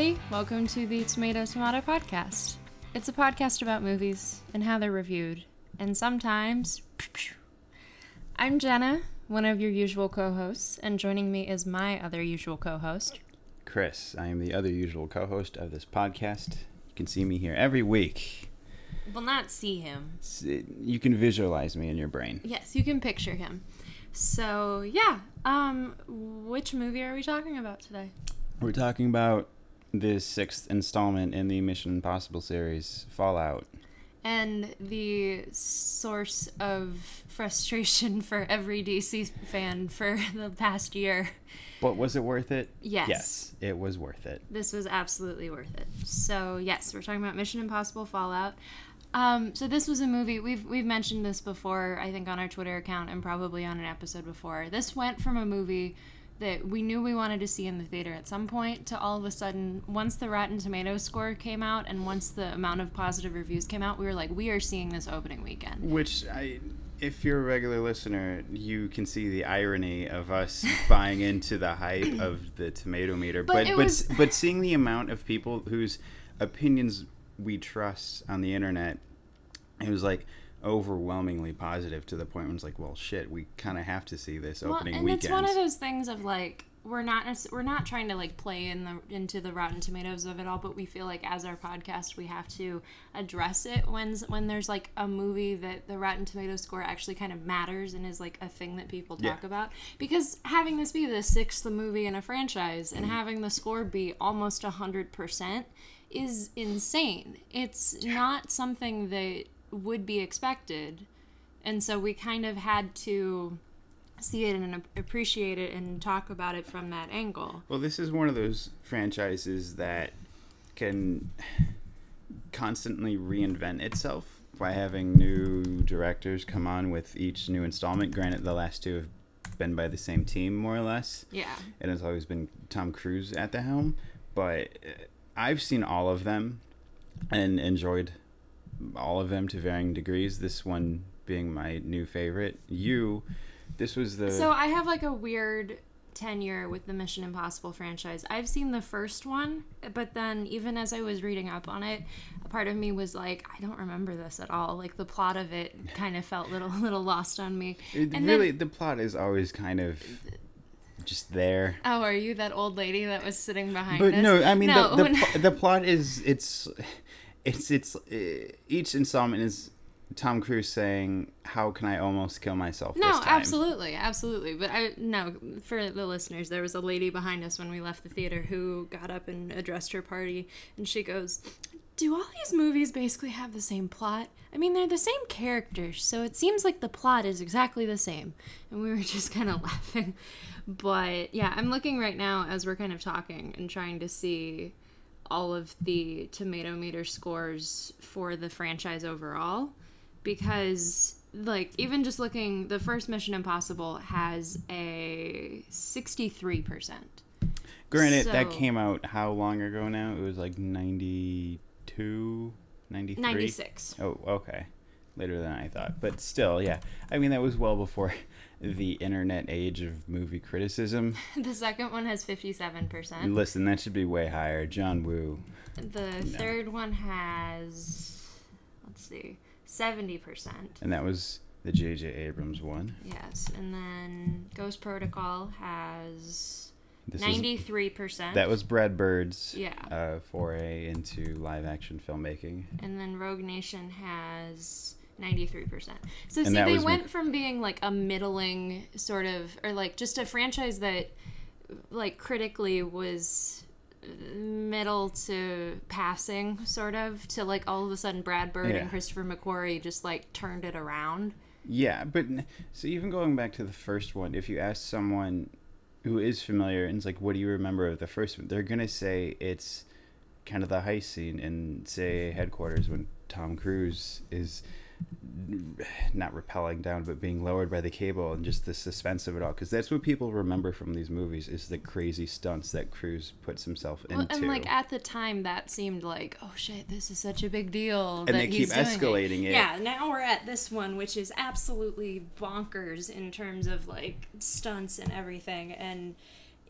everybody. Welcome to the Tomato Tomato Podcast. It's a podcast about movies and how they're reviewed, and sometimes. I'm Jenna, one of your usual co hosts, and joining me is my other usual co host. Chris. I am the other usual co host of this podcast. You can see me here every week. Will not see him. You can visualize me in your brain. Yes, you can picture him. So, yeah. Um, which movie are we talking about today? We're talking about the sixth installment in the Mission Impossible series, Fallout. And the source of frustration for every DC fan for the past year. But was it worth it? Yes. Yes, it was worth it. This was absolutely worth it. So yes, we're talking about Mission Impossible Fallout. Um, so this was a movie we've we've mentioned this before, I think on our Twitter account and probably on an episode before. This went from a movie that we knew we wanted to see in the theater at some point to all of a sudden once the Rotten Tomatoes score came out and once the amount of positive reviews came out, we were like, we are seeing this opening weekend. Which I. If you're a regular listener, you can see the irony of us buying into the hype of the tomato meter, But but but, was- but seeing the amount of people whose opinions we trust on the internet, it was like overwhelmingly positive to the point where it's like, well, shit, we kind of have to see this Well, opening and weekend. it's one of those things of like we're not we're not trying to like play in the into the Rotten Tomatoes of it all, but we feel like as our podcast we have to address it when when there's like a movie that the Rotten Tomatoes score actually kind of matters and is like a thing that people talk Yeah. about. Because having this be the sixth movie in a franchise and mm-hmm. having the score be almost a hundred percent is insane. It's not something that would be expected and so we kind of had to see it and appreciate it and talk about it from that angle. Well, this is one of those franchises that can constantly reinvent itself by having new directors come on with each new installment. Granted, the last two have been by the same team, more or less. Yeah. It has always been Tom Cruise at the helm, but uh, I've seen all of them and enjoyed all of them to varying degrees. This one being my new favorite. You, this was the. So I have like a weird tenure with the Mission Impossible franchise. I've seen the first one, but then even as I was reading up on it, a part of me was like, I don't remember this at all. Like the plot of it kind of felt little little lost on me. It and really, then- the plot is always kind of just there. Oh, are you that old lady that was sitting behind But us? no, I mean No, the the, pl- the plot is it's it's it's uh, each installment is Tom Cruise saying, "How can I almost kill myself?" No, absolutely, absolutely. But I no for the listeners, there was a lady behind us when we left the theater who got up and addressed her party, and she goes, "Do all these movies basically have the same plot? I mean, they're the same characters, so it seems like the plot is exactly the same." And we were just kind of laughing. But yeah, I'm looking right now as we're kind of talking and trying to see all of the tomato meter scores for the franchise overall because like even just looking the first mission impossible has a 63% Granted, that came out how long ago now? It was like 92, 93? 96 Oh, okay. Later than I thought. But still, yeah. I mean, that was well before the internet age of movie criticism. the second one has 57% Listen, that should be way higher. John Woo. the third one has let's see 70% And that was the J.J. Abrams one. yes and then ghost protocol has This 93% That was Brad Bird's Yeah. uh, foray into live action filmmaking. and then Rogue Nation has 93%. So see they went from being like a middling sort of or like just a franchise that like critically was middle to passing sort of to like all of a sudden Brad Bird Yeah. and Christopher McQuarrie just like turned it around. Yeah, but so even going back to the first one, if you ask someone who is familiar and it's like, what do you remember of the first one? They're gonna say it's kind of the heist scene in say headquarters when Tom Cruise is not rappelling down but being lowered by the cable and just the suspense of it all because that's what people remember from these movies is the crazy stunts that Cruise puts himself Well, into and like at the time, that seemed like, oh shit, this is such a big deal. And that they keep escalating it. Yeah, now we're at this one, which is absolutely bonkers in terms of like stunts and everything, and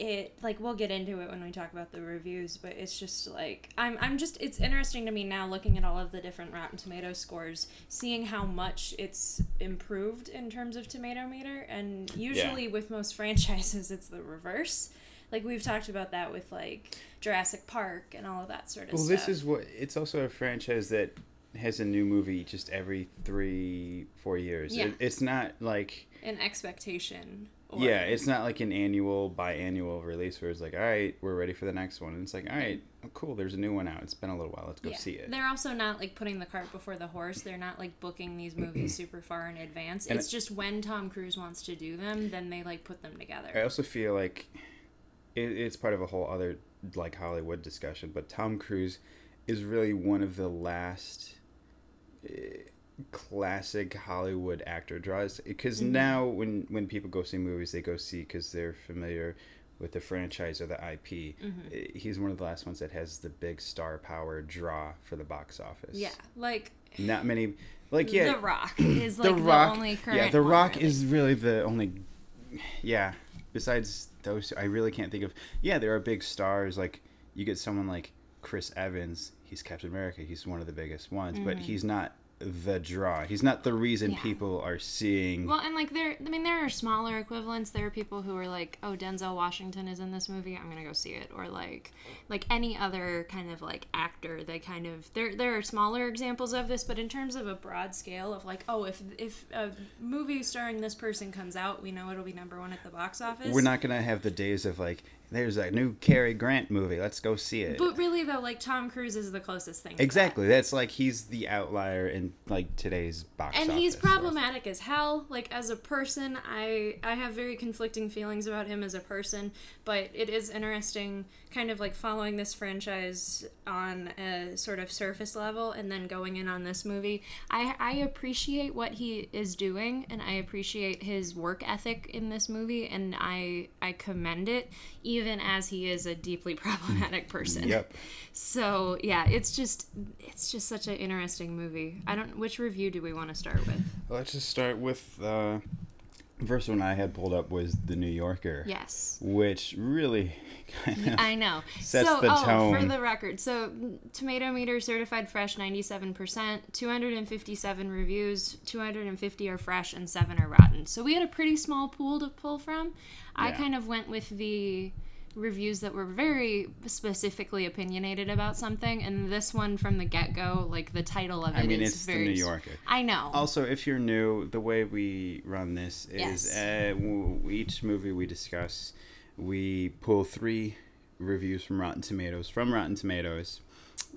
it like we'll get into it when we talk about the reviews but it's just like i'm i'm just it's interesting to me now looking at all of the different rotten tomato scores seeing how much it's improved in terms of tomato meter and usually with most franchises it's the reverse like we've talked about that with like jurassic park and all of that sort of Well, stuff this is what it's also a franchise that has a new movie just every three, four years. Yeah. It, it's not like an expectation or- yeah, it's not like an annual, biannual release where it's like, all right, we're ready for the next one. And it's like, all right, oh, cool, there's a new one out. It's been a little while. Let's go Yeah. see it. They're also not like putting the cart before the horse. They're not like booking these movies super far in advance. And it's it- just when Tom Cruise wants to do them, then they like put them together. I also feel like it, it's part of a whole other like Hollywood discussion, but Tom Cruise is really one of the last eh, classic Hollywood actor draws because Mm-hmm. now when when people go see movies, they go see because they're familiar with the franchise or the IP. Mm-hmm. Eh, He's one of the last ones that has the big star power draw for the box office. Yeah, like not many. Like yeah, The Rock is like the, Rock, only current. yeah, The Rock really. is really the only. Yeah, besides those, I really can't think of. Yeah, there are big stars. Like you get someone like Chris Evans. He's Captain America. He's one of the biggest ones, but he's not the draw. He's not the reason. Yeah. people are seeing. Well, and like there, I mean, there are smaller equivalents. There are people who are like, "Oh, Denzel Washington is in this movie. I'm gonna go see it," or like, like any other kind of like actor. They kind of there. There are smaller examples of this, but in terms of a broad scale of like, oh, if if a movie starring this person comes out, we know it'll be number one at the box office. We're not gonna have the days of like, there's a new Cary Grant movie. Let's go see it. But really, though, like Tom Cruise is the closest thing. to that. exactly. That's like he's the outlier in like today's box and office. he's problematic as hell like as a person i i have very conflicting feelings about him as a person but it is interesting kind of like following this franchise on a sort of surface level and then going in on this movie i i appreciate what he is doing and i appreciate his work ethic in this movie and i i commend it even as he is a deeply problematic person. Yep. so yeah it's just it's just such an interesting movie. I don't which review do we want to start with? Let's just start with uh, first one I had pulled up was the New Yorker. yes Which really kind of I know. Sets so, the oh, for the record, so mm, tomato meter certified fresh, ninety-seven percent, two hundred and fifty-seven reviews, two hundred and fifty are fresh, and seven are rotten. So we had a pretty small pool to pull from. I Yeah. kind of went with the reviews that were very specifically opinionated about something, and this one from the get-go, like the title of it I mean, is it's the very. New Yorker. I know. Also, if you're new, the way we run this is Yes. uh, w- each movie we discuss, we pull three reviews from Rotten Tomatoes. From Rotten Tomatoes,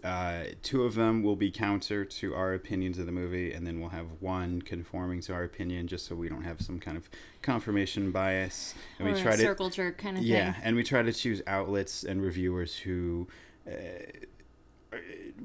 uh, two of them will be counter to our opinions of the movie, and then we'll have one conforming to our opinion, just so we don't have some kind of confirmation bias. And or we a try to circle jerk kind of thing. yeah, thing. and we try to choose outlets and reviewers who uh,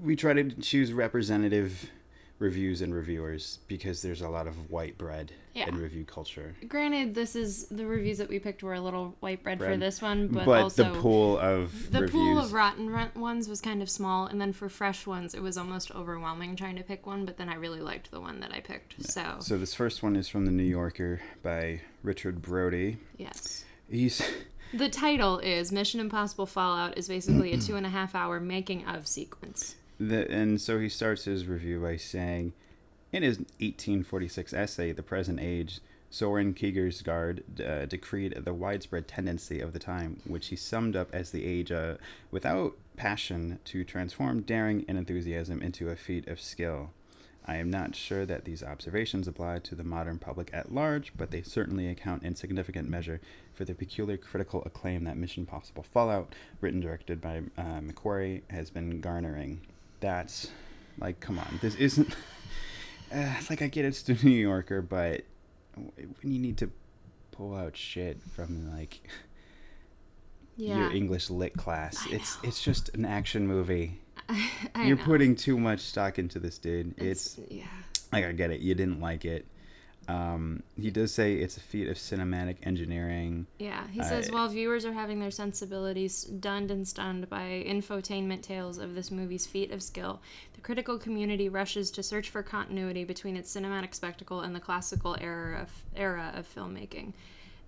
we try to choose representative reviews and reviewers because there's a lot of white bread Yeah. in review culture. Granted, this is the reviews that we picked were a little white bread, for this one, but, But, also the pool of the reviews, pool of rotten run- ones was kind of small, and then for fresh ones, it was almost overwhelming trying to pick one. But then I really liked the one that I picked. So so this first one is from the New Yorker by Richard Brody. yes, He's the title is Mission Impossible Fallout is basically a two and a half hour making of sequence. The, and so he starts his review by saying, in his 1846 essay, The Present Age, Soren Kierkegaard uh, decreed the widespread tendency of the time, which he summed up as the age uh, without passion to transform daring and enthusiasm into a feat of skill. I am not sure that these observations apply to the modern public at large, but they certainly account in significant measure for the peculiar critical acclaim that Mission Possible Fallout, written directed by uh, McQuarrie, has been garnering. That's like, come on, this isn't. Uh, like, I get it's the New Yorker, but when you need to pull out shit from like Yeah, your English lit class, I it's know. it's just an action movie. I You're know. putting too much stock into this, dude. It's, yeah. like I get it. You didn't like it. Um, he does say it's a feat of cinematic engineering. Yeah, he says I- while viewers are having their sensibilities dunned and stunned by infotainment tales of this movie's feat of skill, the critical community rushes to search for continuity between its cinematic spectacle and the classical era of era of filmmaking.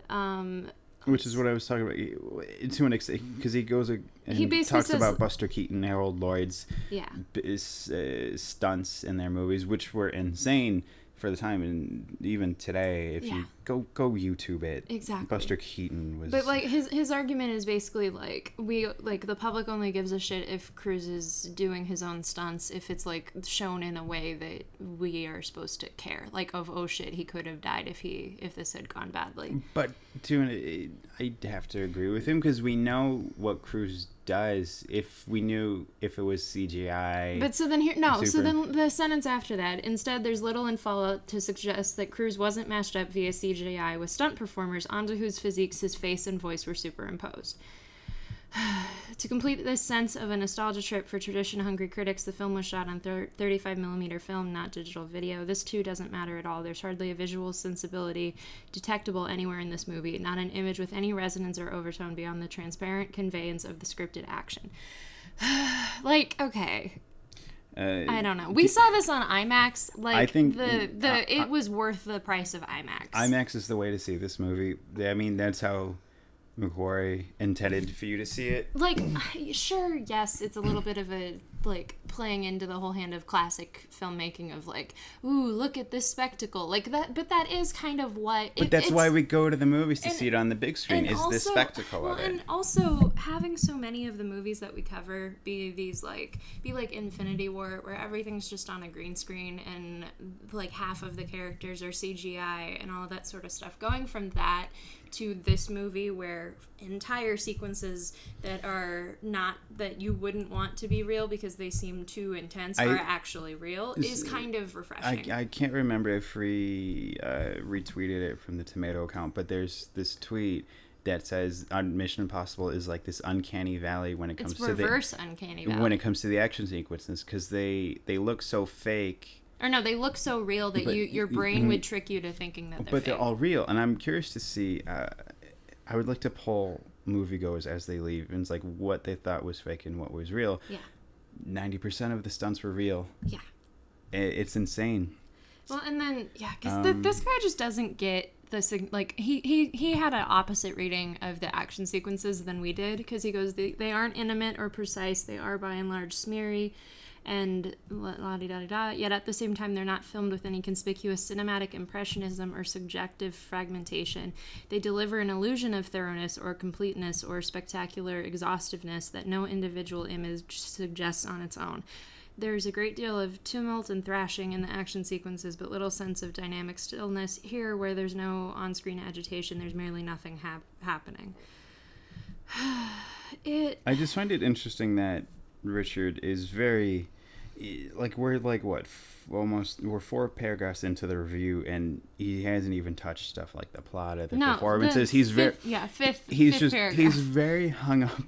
Um, Which is what I was talking about to an extent, because he goes and He talks says- about Buster Keaton, Harold Lloyd's Yeah. b- uh, stunts in their movies, which were insane for the time, and even today, if Yeah. you go go YouTube it, Exactly. Buster Keaton was. But like his his argument is basically like we like the public only gives a shit if Cruise is doing his own stunts if it's like shown in a way that we are supposed to care like of oh shit he could have died if he if this had gone badly. But to an, I have to agree with him because we know what Cruise does. If we knew if it was CGI, But so then here no so then the sentence after that instead there's little in Fallout to suggest that Cruise wasn't matched up via CGI with stunt performers onto whose physiques his face and voice were superimposed. To complete this sense of a nostalgia trip for tradition hungry critics, the film was shot on 35mm film, not digital video. This too doesn't matter at all. There's hardly a visual sensibility detectable anywhere in this movie, not an image with any resonance or overtone beyond the transparent conveyance of the scripted action. like, okay, uh, I don't know. We saw this on IMAX. Like I think- the the uh, it was worth the price of IMAX. IMAX is the way to see this movie. I mean, that's how McQuarrie intended for you to see it. like sure yes it's a little bit of a like playing into the whole hand of classic filmmaking of like ooh look at this spectacle like that but that is kind of what But that's why we go to the movies to and- see it on the big screen. Is the spectacle well, of it? and also having so many of the movies that we cover be these like be like Infinity War, where everything's just on a green screen and like half of the characters are CGI and all of that sort of stuff. Going from that to this movie where entire sequences that are not that you wouldn't want to be real because they seem too intense I- are actually real is kind of refreshing. I can't remember if we uh, retweeted it from the tomato account, but there's this tweet that says on Mission Impossible is like this uncanny valley when it comes it's to the reverse uncanny valley. when it comes to the action sequences because they they look so fake Or no, they look so real that But- you your brain would trick you to thinking that they're but they're all real and i'm curious to see uh, i would like to poll moviegoers as they leave and it's like what they thought was fake and what was real Yeah. 90% of the stunts were real. Yeah. It's insane. Well, and then yeah, because Um, this guy just doesn't get the sig- like he he he had an opposite reading of the action sequences than we did because he goes they, they aren't intimate or precise. They are by and large smeary and la di da di da yet at the same time they're not filmed with any conspicuous cinematic impressionism or subjective fragmentation they deliver an illusion of thoroughness or completeness or spectacular exhaustiveness that no individual image suggests on its own there's a great deal of tumult and thrashing in the action sequences, but little sense of dynamic stillness. Here, where there's no on screen agitation, there's merely nothing hap- happening. it. i just find it interesting that richard is very eh, like we're like what f- almost we're four paragraphs into the review and he hasn't even touched stuff like the plot or the No, performances the he's very fifth- Yeah, fifth. he's fifth just paragraph. he's very hung up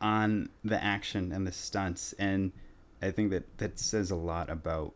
on the action and the stunts and i think that that says a lot about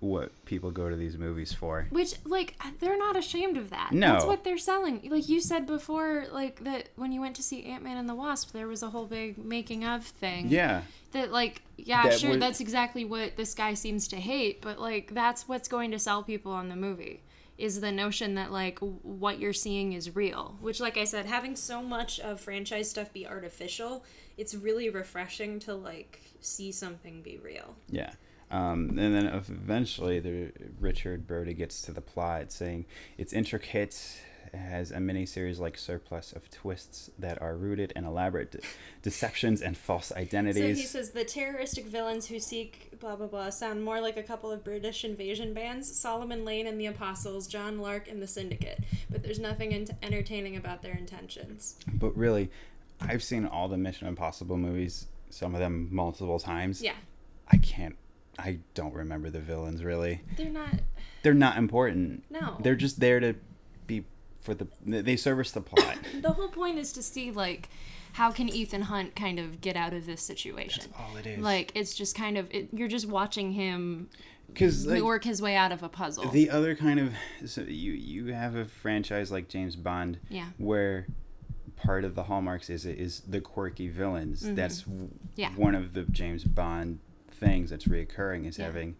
what people go to these movies for Which, like, uh, they're not ashamed of that. No. That's what they're selling. Like you said before, like, that when you went to see Ant Man and the Wasp, there was a whole big making of thing. yeah that like yeah That sure was- that's exactly what this guy seems to hate but like that's what's going to sell people on the movie is the notion that like w- what you're seeing is real which like i said having so much of franchise stuff be artificial it's really refreshing to like see something be real yeah um, and then eventually the richard brody gets to the plot saying it's intricate has a miniseries like surplus of twists that are rooted in elaborate de- deceptions and false identities. so he says the terroristic villains who seek blah blah blah sound more like a couple of british invasion bands solomon lane and the apostles john lark and the syndicate but there's nothing ent- entertaining about their intentions but really i've seen all the mission impossible movies some of them multiple times yeah I can't. I don't remember the villains really. they're not They're not important. No. They're just there to be for the. They service the plot. the whole point is to see like how can Ethan Hunt kind of get out of this situation. That's all it is. Like it's just kind of it, you're just watching him Because like work his way out of a puzzle. the other kind of so you you have a franchise like James Bond. Yeah. Where part of the hallmarks is is the quirky villains. That's Mm-hmm. Yeah. one of the James Bond things that's reoccurring is Yeah. having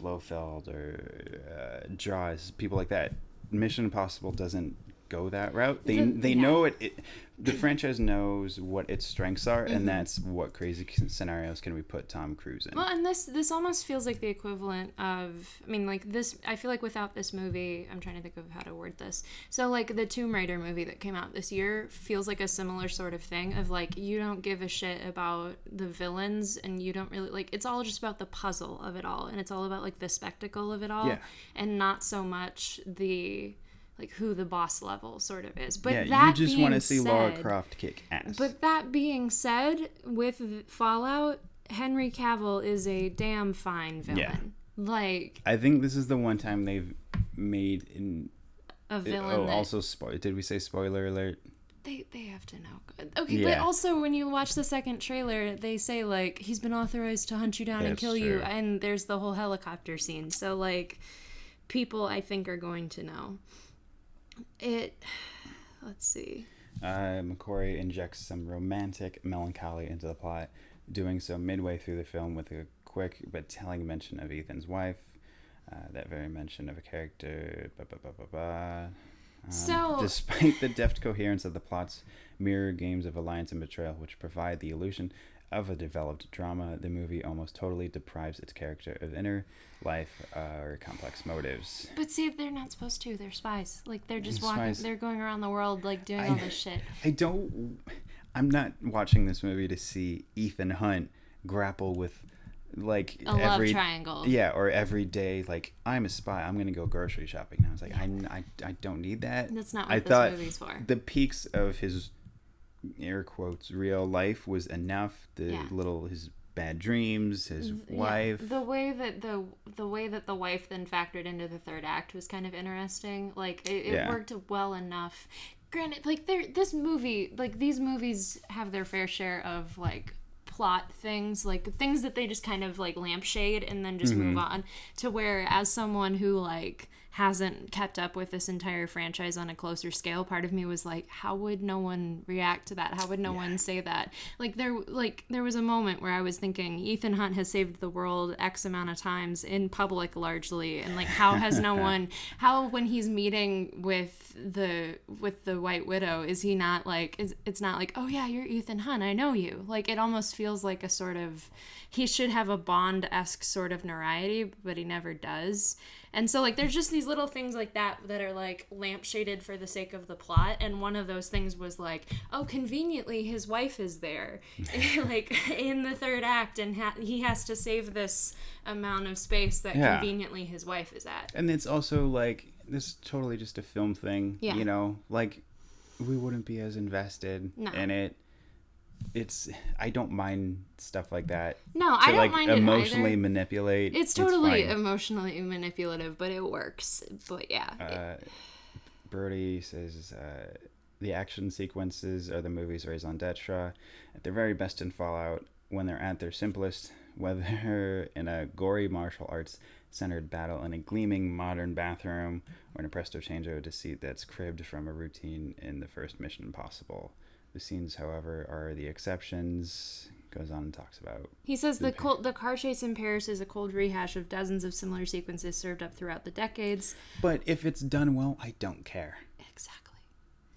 Blofeld or uh, Jaws people like that. Mission Impossible doesn't go that route. They The- they yeah. know it, it. The franchise knows what its strengths are, Mm-hmm. and that's what crazy scenarios can we put Tom Cruise in. Well, and this this almost feels like the equivalent of I mean like this I feel like without this movie, I'm trying to think of how to word this. So like the Tomb Raider movie that came out this year feels like a similar sort of thing of like you don't give a shit about the villains and you don't really like it's all just about the puzzle of it all and it's all about like the spectacle of it all Yeah. and not so much the like who the boss level sort of is. But yeah, that you just want to being see Laura Croft kick ass. but that being said, with Fallout, Henry Cavill is a damn fine villain. Yeah. Like I think this is the one time they've made in. a oh, villain oh, that also spoil. Did we say spoiler alert? they they have to know. Okay, Yeah. but also when you watch the second trailer, they say like he's been authorized to hunt you down and That's kill you, and there's the whole helicopter scene. So like, people I think are going to know. It. Let's see. Uh, McQuarrie injects some romantic melancholy into the plot, doing so midway through the film with a quick but telling mention of Ethan's wife. Uh, that very mention of a character. Um, So- despite the deft coherence of the plot's mirror games of alliance and betrayal, which provide the illusion of a developed drama, the movie almost totally deprives its character of inner life uh, or complex motives. But see, they're not supposed to. They're spies. Like they're just They're walking. They're going around the world like doing I- all this shit. I don't. I'm not watching this movie to see Ethan Hunt grapple with like A love every triangle. yeah or every day like I'm a spy. I'm gonna go grocery shopping now. It's like I, I, I don't need that. That's not I what this thought movie's for. the peaks of his air quotes real life was enough. The Yeah. little his bad dreams, his Yeah, wife. the way that the the way that the wife then factored into the third act was kind of interesting. Like it, it Yeah. worked well enough. Granted, like there, this movie, like these movies have their fair share of like plot things, like things that they just kind of like lampshade and then just move Mm-hmm. on. To where, as someone who like hasn't kept up with this entire franchise on a closer scale, part of me was like, how would no one react to that? How would no one say that? Like there, like there was a moment where I was thinking, Ethan Hunt has saved the world X amount of times in public, largely, and like how has no one? How when he's meeting with the with the White Widow, is he not like? Is it's not like, oh yeah, you're Ethan Hunt, I know you. Like it almost feels like a sort of, he should have a Bond esque sort of notoriety, but he never does. And so like there's just these little things like that that are like lampshaded for the sake of the plot and one of those things was like oh conveniently his wife is there like in the third act and ha- he has to save this amount of space that Yeah. conveniently his wife is at. and it's also like this is totally just a film thing Yeah. you know like we wouldn't be as invested No. in it it's i don't mind stuff like that No, to I don't like mind emotionally it manipulate It's totally fine. emotionally manipulative, but it works. But yeah. uh, Brody says uh, the action sequences are the movie's raison d'etre at their very best in Fallout when they're at their simplest, whether in a gory martial arts centered battle in a gleaming modern bathroom or in a presto change of deceit that's cribbed from a routine in the first Mission Impossible. The scenes, however, are the exceptions. Goes on and talks about He says the cold, the car chase in Paris is a cold rehash of dozens of similar sequences served up throughout the decades. But if it's done well, I don't care. Exactly.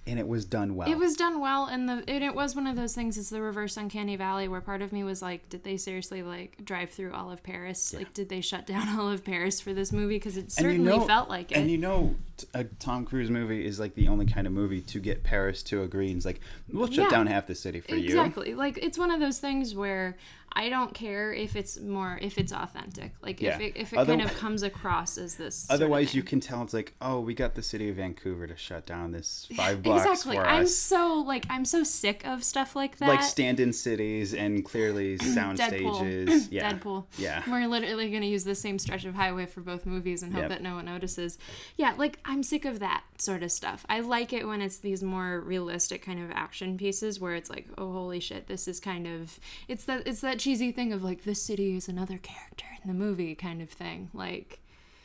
And it was done well. It was done well, and the and it was one of those things. It's the reverse uncanny valley, where part of me was like, did they seriously like drive through all of Paris? Like, did they shut down all of Paris for this movie? Because it certainly felt like it. And you know, a Tom Cruise movie is like the only kind of movie to get Paris to agree. And it's like, we'll shut Yeah. down half the city for you. exactly. Like it's one of those things where I don't care if it's more if it's authentic. Like Yeah. if it, if it Other- kind of comes across as this. Otherwise, you can tell it's like, oh, we got the city of Vancouver to shut down this five blocks exactly. I'm us. so like I'm so sick of stuff like that. Like stand-in cities and clearly sound stages. Yeah. Deadpool. Yeah. We're literally going to use the same stretch of highway for both movies and hope Yep. that no one notices. Yeah, like I'm sick of that sort of stuff. I like it when it's these more realistic kind of action pieces where it's like, oh holy shit, this is kind of it's that it's that cheesy thing of like this city is another character in the movie kind of thing. Like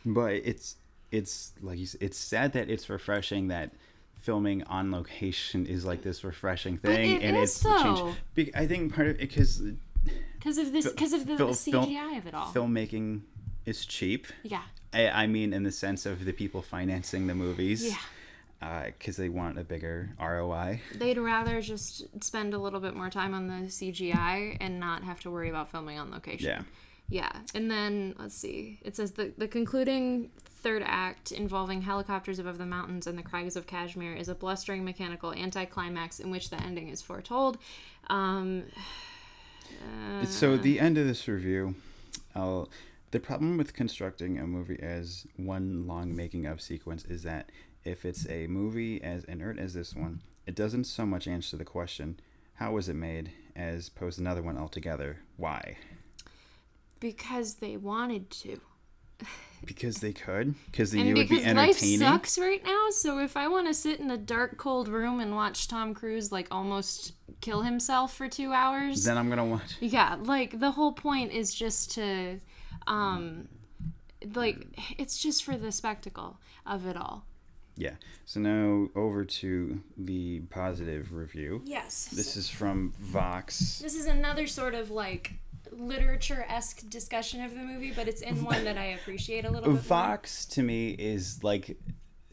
But it's it's like you said, it's sad that it's refreshing that filming on location is like this refreshing thing, it and it's though. changed. I think part of it because because of this because of the fil- CGI of it all. filmmaking is cheap. yeah. I, I mean, in the sense of the people financing the movies. Yeah. Because they want a bigger ROI. They'd rather just spend a little bit more time on the CGI and not have to worry about filming on location. Yeah. Yeah, and then let's see. It says the the concluding third act involving helicopters above the mountains and the crags of Kashmir is a blustering mechanical anticlimax in which the ending is foretold. Um, uh, So the end of this review, I'll, the problem with constructing a movie as one long making of sequence is that if it's a movie as inert as this one, it doesn't so much answer the question, how was it made, as pose another one altogether, why? because they wanted to. Because they could, because they And knew it would be because life sucks right now, so if I want to sit in a dark, cold room and watch Tom Cruise like almost kill himself for two hours, Then I'm gonna watch. yeah, like the whole point is just to, um, like it's just for the spectacle of it all. Yeah. So now over to the positive review. Yes. This is from Vox. This is another sort of like literature esque discussion of the movie, but it's in one that I appreciate a little bit. More. Vox to me is like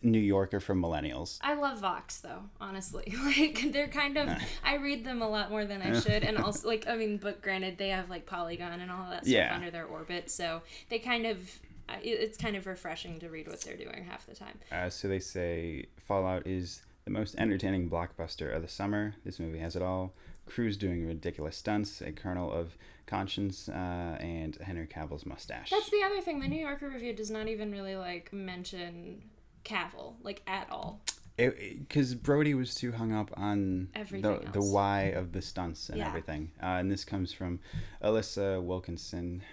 New Yorker for millennials. I love Vox though, honestly. Like they're kind of I read them a lot more than I should and also like I mean, but granted they have like Polygon and all that stuff Yeah. under their orbit, so they kind of it's kind of refreshing to read what they're doing half the time. Uh, so they say Fallout is the most entertaining blockbuster of the summer. This movie has it all. Cruise doing ridiculous stunts, a kernel of conscience, uh, and Henry Cavill's mustache. That's the other thing. The New Yorker review does not even really like mention Cavill like at all. Because Brody was too hung up on Everything the, the why of the stunts and Yeah. everything. Uh, and this comes from Alyssa Wilkinson.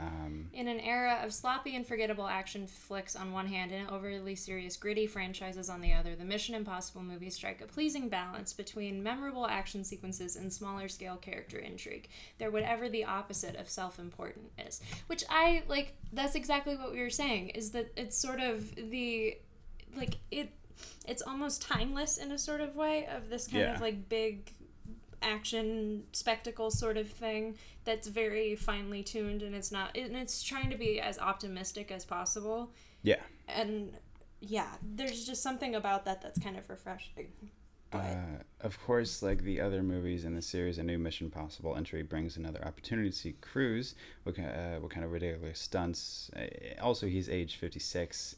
Um, In an era of sloppy and forgettable action flicks on one hand and overly serious, gritty franchises on the other, the Mission Impossible movies strike a pleasing balance between memorable action sequences and smaller scale character intrigue. They're whatever the opposite of self important is. Which I like, that's exactly what we were saying, is that it's sort of the, like, it. It's almost timeless in a sort of way of this kind Yeah. of like big action spectacle sort of thing that's very finely tuned and it's not and it's trying to be as optimistic as possible yeah. and yeah there's just something about that that's kind of refreshing but Uh, of course, like the other movies in the series, a new Mission Possible entry brings another opportunity to see Cruise. What kind, uh, what kind of ridiculous stunts? Uh, also, he's age fifty six.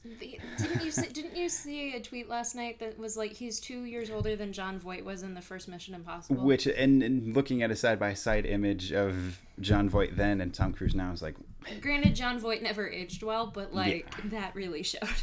didn't you see, didn't you see a tweet last night that was like he's two years older than Jon Voight was in the first Mission Impossible Which, and, and looking at a side by side image of Jon Voight then and Tom Cruise now, is like, granted Jon Voight never aged well but like that really showed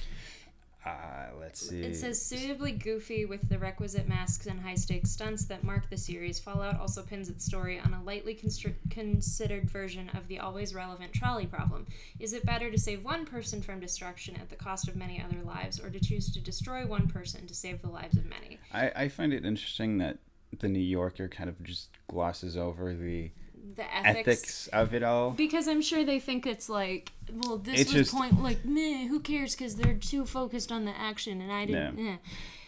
uh, let's see. It says suitably goofy with the requisite masks and high stakes stunts that mark the series. Fallout also pins its story on a lightly constr- considered version of the always relevant trolley problem. Is it better to save one person from destruction at the cost of many other lives, or to choose to destroy one person to save the lives of many? I, I find it interesting that the New Yorker kind of just glosses over the The ethics. ethics of it all. Because I'm sure they think it's like, well, this It's was just- point like, meh, who cares? Because they're too focused on the action, and I didn't. Eh.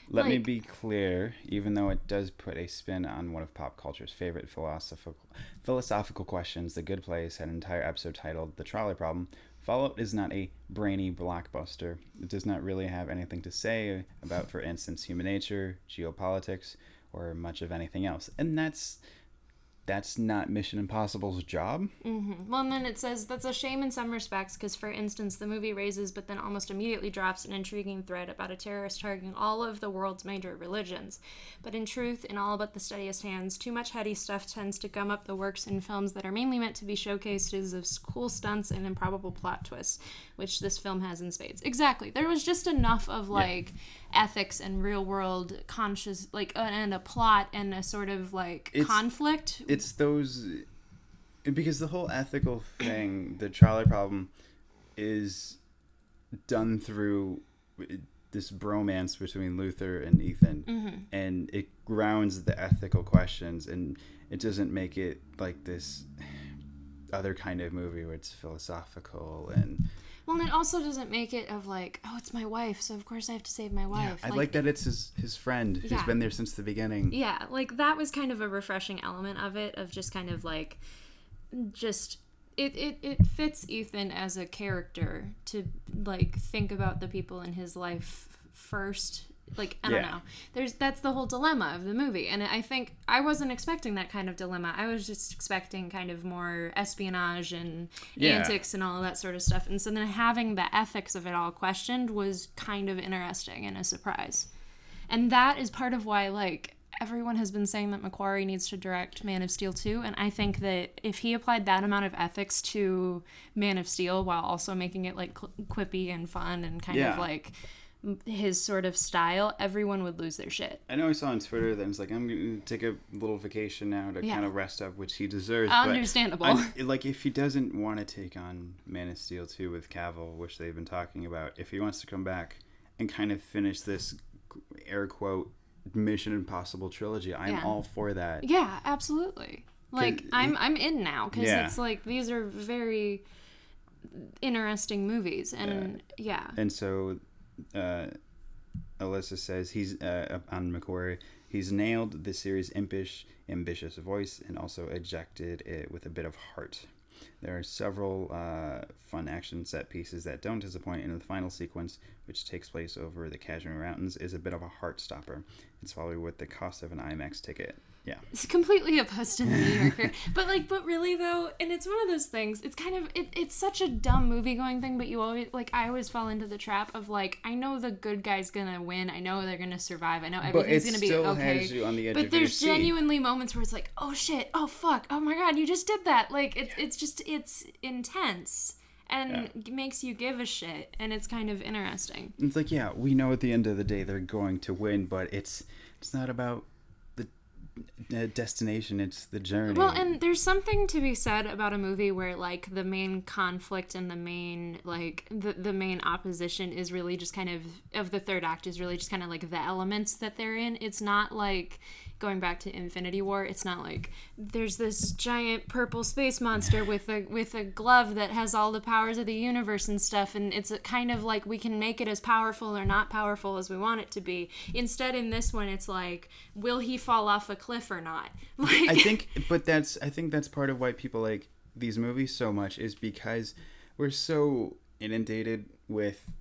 Let me be clear, even though it does put a spin on one of pop culture's favorite philosophical philosophical questions, The Good Place had an entire episode titled The Trolley Problem. Fallout is not a brainy blockbuster. It does not really have anything to say about, for instance, human nature, geopolitics, or much of anything else. And that's that's not Mission Impossible's job. Mm-hmm. Well, and then it says that's a shame in some respects because, for instance, the movie raises but then almost immediately drops an intriguing thread about a terrorist targeting all of the world's major religions. But in truth, in all but the steadiest hands, too much heady stuff tends to gum up the works in films that are mainly meant to be showcases of cool stunts and improbable plot twists, which this film has in spades. Exactly. There was just enough of like ethics and real world conscious, like, uh, and a plot and a sort of like It's- conflict. it's those because the whole ethical thing the trolley problem is done through this bromance between luther and ethan and it grounds the ethical questions and it doesn't make it like this other kind of movie where it's philosophical and Well, and it also doesn't make it of like, oh, it's my wife, so of course I have to save my wife. Yeah, i like that it's his his friend who's Yeah. been there since the beginning Yeah, like that was kind of a refreshing element of it, of just kind of like, just it, it it fits Ethan as a character to like think about the people in his life first like I don't Yeah. know. There's that's the whole dilemma of the movie, and I think I wasn't expecting that kind of dilemma. I was just expecting kind of more espionage and Yeah. antics and all that sort of stuff. And so then having the ethics of it all questioned was kind of interesting and a surprise. And that is part of why like everyone has been saying that McQuarrie needs to direct Man of Steel 2 and I think that if he applied that amount of ethics to Man of Steel while also making it like qu- quippy and fun and kind Yeah. of like his sort of style, everyone would lose their shit. I know I saw on Twitter that it's like I'm going to take a little vacation now to Yeah. kind of rest up, which he deserves. but Understandable. I- like if he doesn't want to take on Man of Steel 2 with Cavill, which they've been talking about, if he wants to come back and kind of finish this air quote Mission Impossible trilogy, I'm Yeah. all for that. Yeah, absolutely. Like I'm I'm in now because Yeah. it's like these are very interesting movies and yeah. And so uh, Alyssa says he's uh, on McQuarrie. He's nailed the series' impish, ambitious voice and also ejected it with a bit of heart. There are several uh, fun action set pieces that don't disappoint, and the final sequence, which takes place over the Kashmir Mountains, is a bit of a heart stopper. It's probably with the cost of an IMAX ticket. Yeah. It's completely opposed to the New Yorker. but like but really though, and it's one of those things, it's kind of it, it's such a dumb movie going thing, but you always like I always fall into the trap of like I know the good guy's gonna win, I know they're gonna survive, I know everything's gonna be okay. has you on the but there's seat. genuinely moments where it's like, oh shit, oh fuck, oh my god, you just did that. Like it's it's just it's intense and makes you give a shit and it's kind of interesting. It's like, yeah, we know at the end of the day they're going to win, but it's it's not about Uh, destination; it's the journey. Well, and there's something to be said about a movie where like the main conflict and the main like the the main opposition is really just kind of of the third act is really just kind of like the elements that they're in. It's not like going back to Infinity War. It's not like there's this giant purple space monster with a with a glove that has all the powers of the universe and stuff and it's kind of like we can make it as powerful or not powerful as we want it to be. Instead in this one it's like will he fall off a cliff or not? Like I think, but that's I think that's part of why people like these movies so much is because we're so inundated with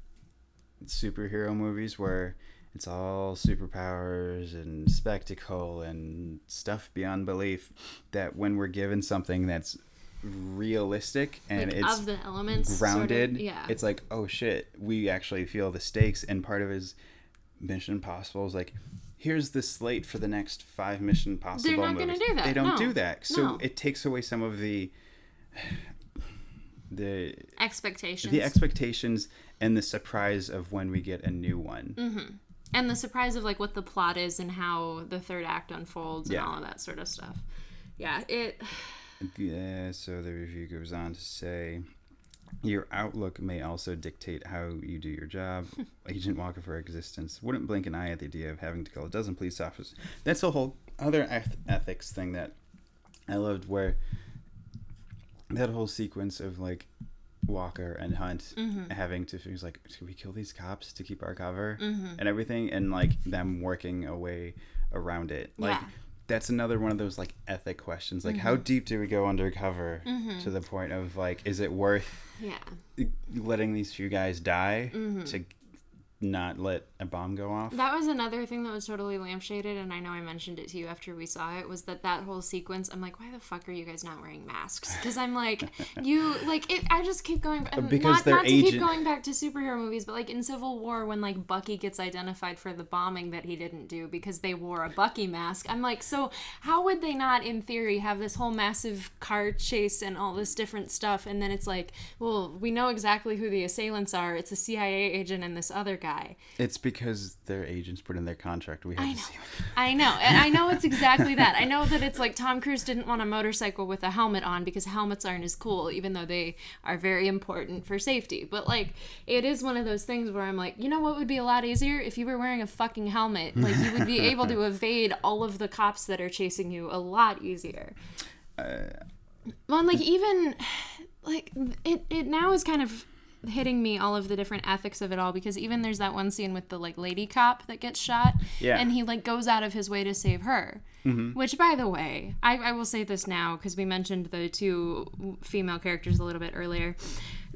superhero movies where it's all superpowers and spectacle and stuff beyond belief that when we're given something that's realistic and like, it's of the elements sort of- yeah it's like oh shit we actually feel the stakes and part of his mission impossible is like here's the slate for the next five mission possible not gonna movies. do that, they don't no. do that so No. it takes away some of the the expectations the expectations and the surprise of when we get a new one Mm. And the surprise of like what the plot is and how the third act unfolds Yeah. and all of that sort of stuff yeah it Yeah, so the review goes on to say your outlook may also dictate how you do your job. Agent Walker for existence wouldn't blink an eye at the idea of having to kill a dozen police officers. That's a whole other eth- ethics thing that I loved, where that whole sequence of like Walker and Hunt Mm-hmm. having to he's like, should we kill these cops to keep our cover Mm-hmm. and everything, and like them working a way around it, like. Yeah. That's another one of those like ethic questions. Like, how deep do we go undercover to the point of like, is it worth yeah letting these few guys die Mm-hmm. to not let a bomb go off? that was another thing that was totally lampshaded and i know i mentioned it to you after we saw it was that that whole sequence i'm like why the fuck are you guys not wearing masks? Because i'm like you like it i just keep going Because not, their not to keep going back to superhero movies but like in civil war when like bucky gets identified for the bombing that he didn't do because they wore a bucky mask i'm like so how would they not in theory have this whole massive car chase and all this different stuff? And then it's like well we know exactly who the assailants are. It's a cia agent and this other guy. It's because their agents put in their contract. We have I to know. see. I know. And I know it's exactly that. I know that it's like Tom Cruise didn't want a motorcycle with a helmet on because helmets aren't as cool, even though they are very important for safety. But like, it is one of those things where I'm like, you know what would be a lot easier if you were wearing a fucking helmet? Like, you would be able to evade all of the cops that are chasing you a lot easier. Uh, well, and like, even like it, it now is kind of hitting me all of the different ethics of it all because even there's that one scene with the like lady cop that gets shot Yeah. and he like goes out of his way to save her mm-hmm. which by the way I, I will say this now because we mentioned the two female characters a little bit earlier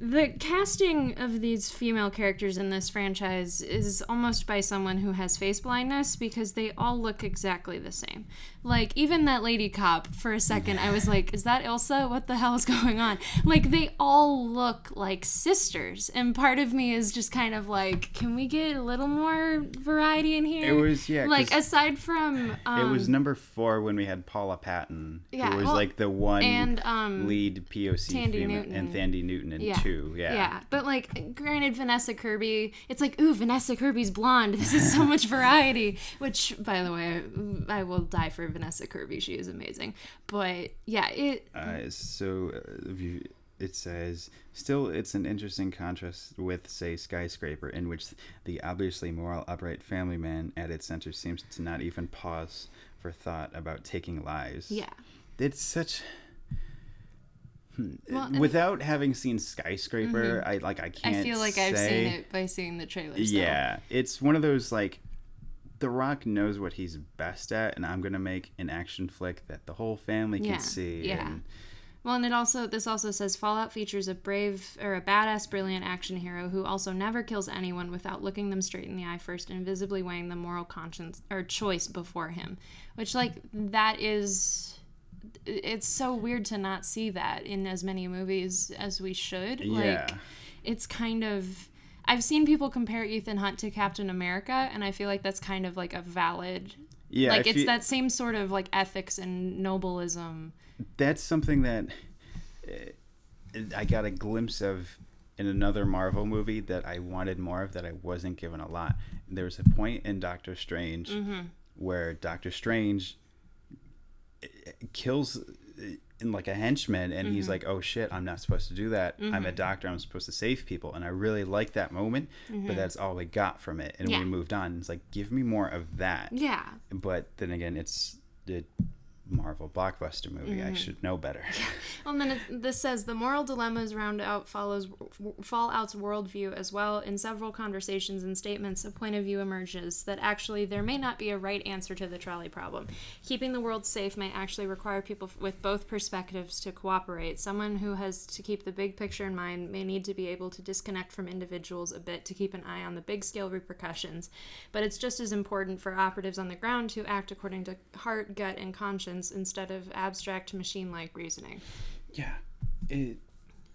The casting of these female characters in this franchise is almost by someone who has face blindness because they all look exactly the same. Like, even that lady cop, for a second, I was like, is that Ilsa? What the hell is going on? Like, they all look like sisters. And part of me is just kind of like, can we get a little more variety in here? It was yeah. Like, aside from. Um, it was number four when we had Paula Patton, Yeah, who was well, like the one and, um, lead POC Thandie female, Newton. and Thandie Newton in yeah. two. Yeah. Yeah. But like granted Vanessa Kirby, it's like, ooh, Vanessa Kirby's blonde. This is so much variety. Which by the way, I will die for Vanessa Kirby. She is amazing. But yeah, it Uh, so uh, you, it says still it's an interesting contrast with say skyscraper in which the obviously moral upright family man at its center seems to not even pause for thought about taking lives yeah. it's such Hmm. Well, Mm-hmm. without having seen skyscraper i like i can't I feel like I've seen it by seeing the trailers. though. yeah it's one of those like the rock knows what he's best at and i'm gonna make an action flick that the whole family can Yeah, see yeah. and Well, and it also this also says Fallout features a brave or a badass, brilliant action hero who also never kills anyone without looking them straight in the eye first and visibly weighing the moral conscience or choice before him. Which like that is it's so weird to not see that in as many movies as we should. Yeah. Like it's kind of I've seen people compare Ethan Hunt to Captain America and I feel like that's kind of like a valid yeah like it's feel- that same sort of like ethics and nobleism. that's something that uh, I got a glimpse of in another Marvel movie that I wanted more of that I wasn't given a lot. There was a point in Doctor Strange Mm-hmm. where Doctor Strange uh, kills in like a henchman and Mm-hmm. he's like oh shit i'm not supposed to do that i'm a doctor i'm supposed to save people and i really like that moment but that's all we got from it and Mm-hmm. Yeah. we moved on it's like give me more of that Yeah. but then again it's the marvel blockbuster movie Mm-hmm. i should know better Well, and then it, this says the moral dilemmas round out follows Fallout's worldview as well. In several conversations and statements, a point of view emerges that actually there may not be a right answer to the trolley problem. Keeping the world safe may actually require people with both perspectives to cooperate. Someone who has to keep the big picture in mind may need to be able to disconnect from individuals a bit to keep an eye on the big scale repercussions. But it's just as important for operatives on the ground to act according to heart, gut, and conscience instead of abstract machine like reasoning. Yeah, it.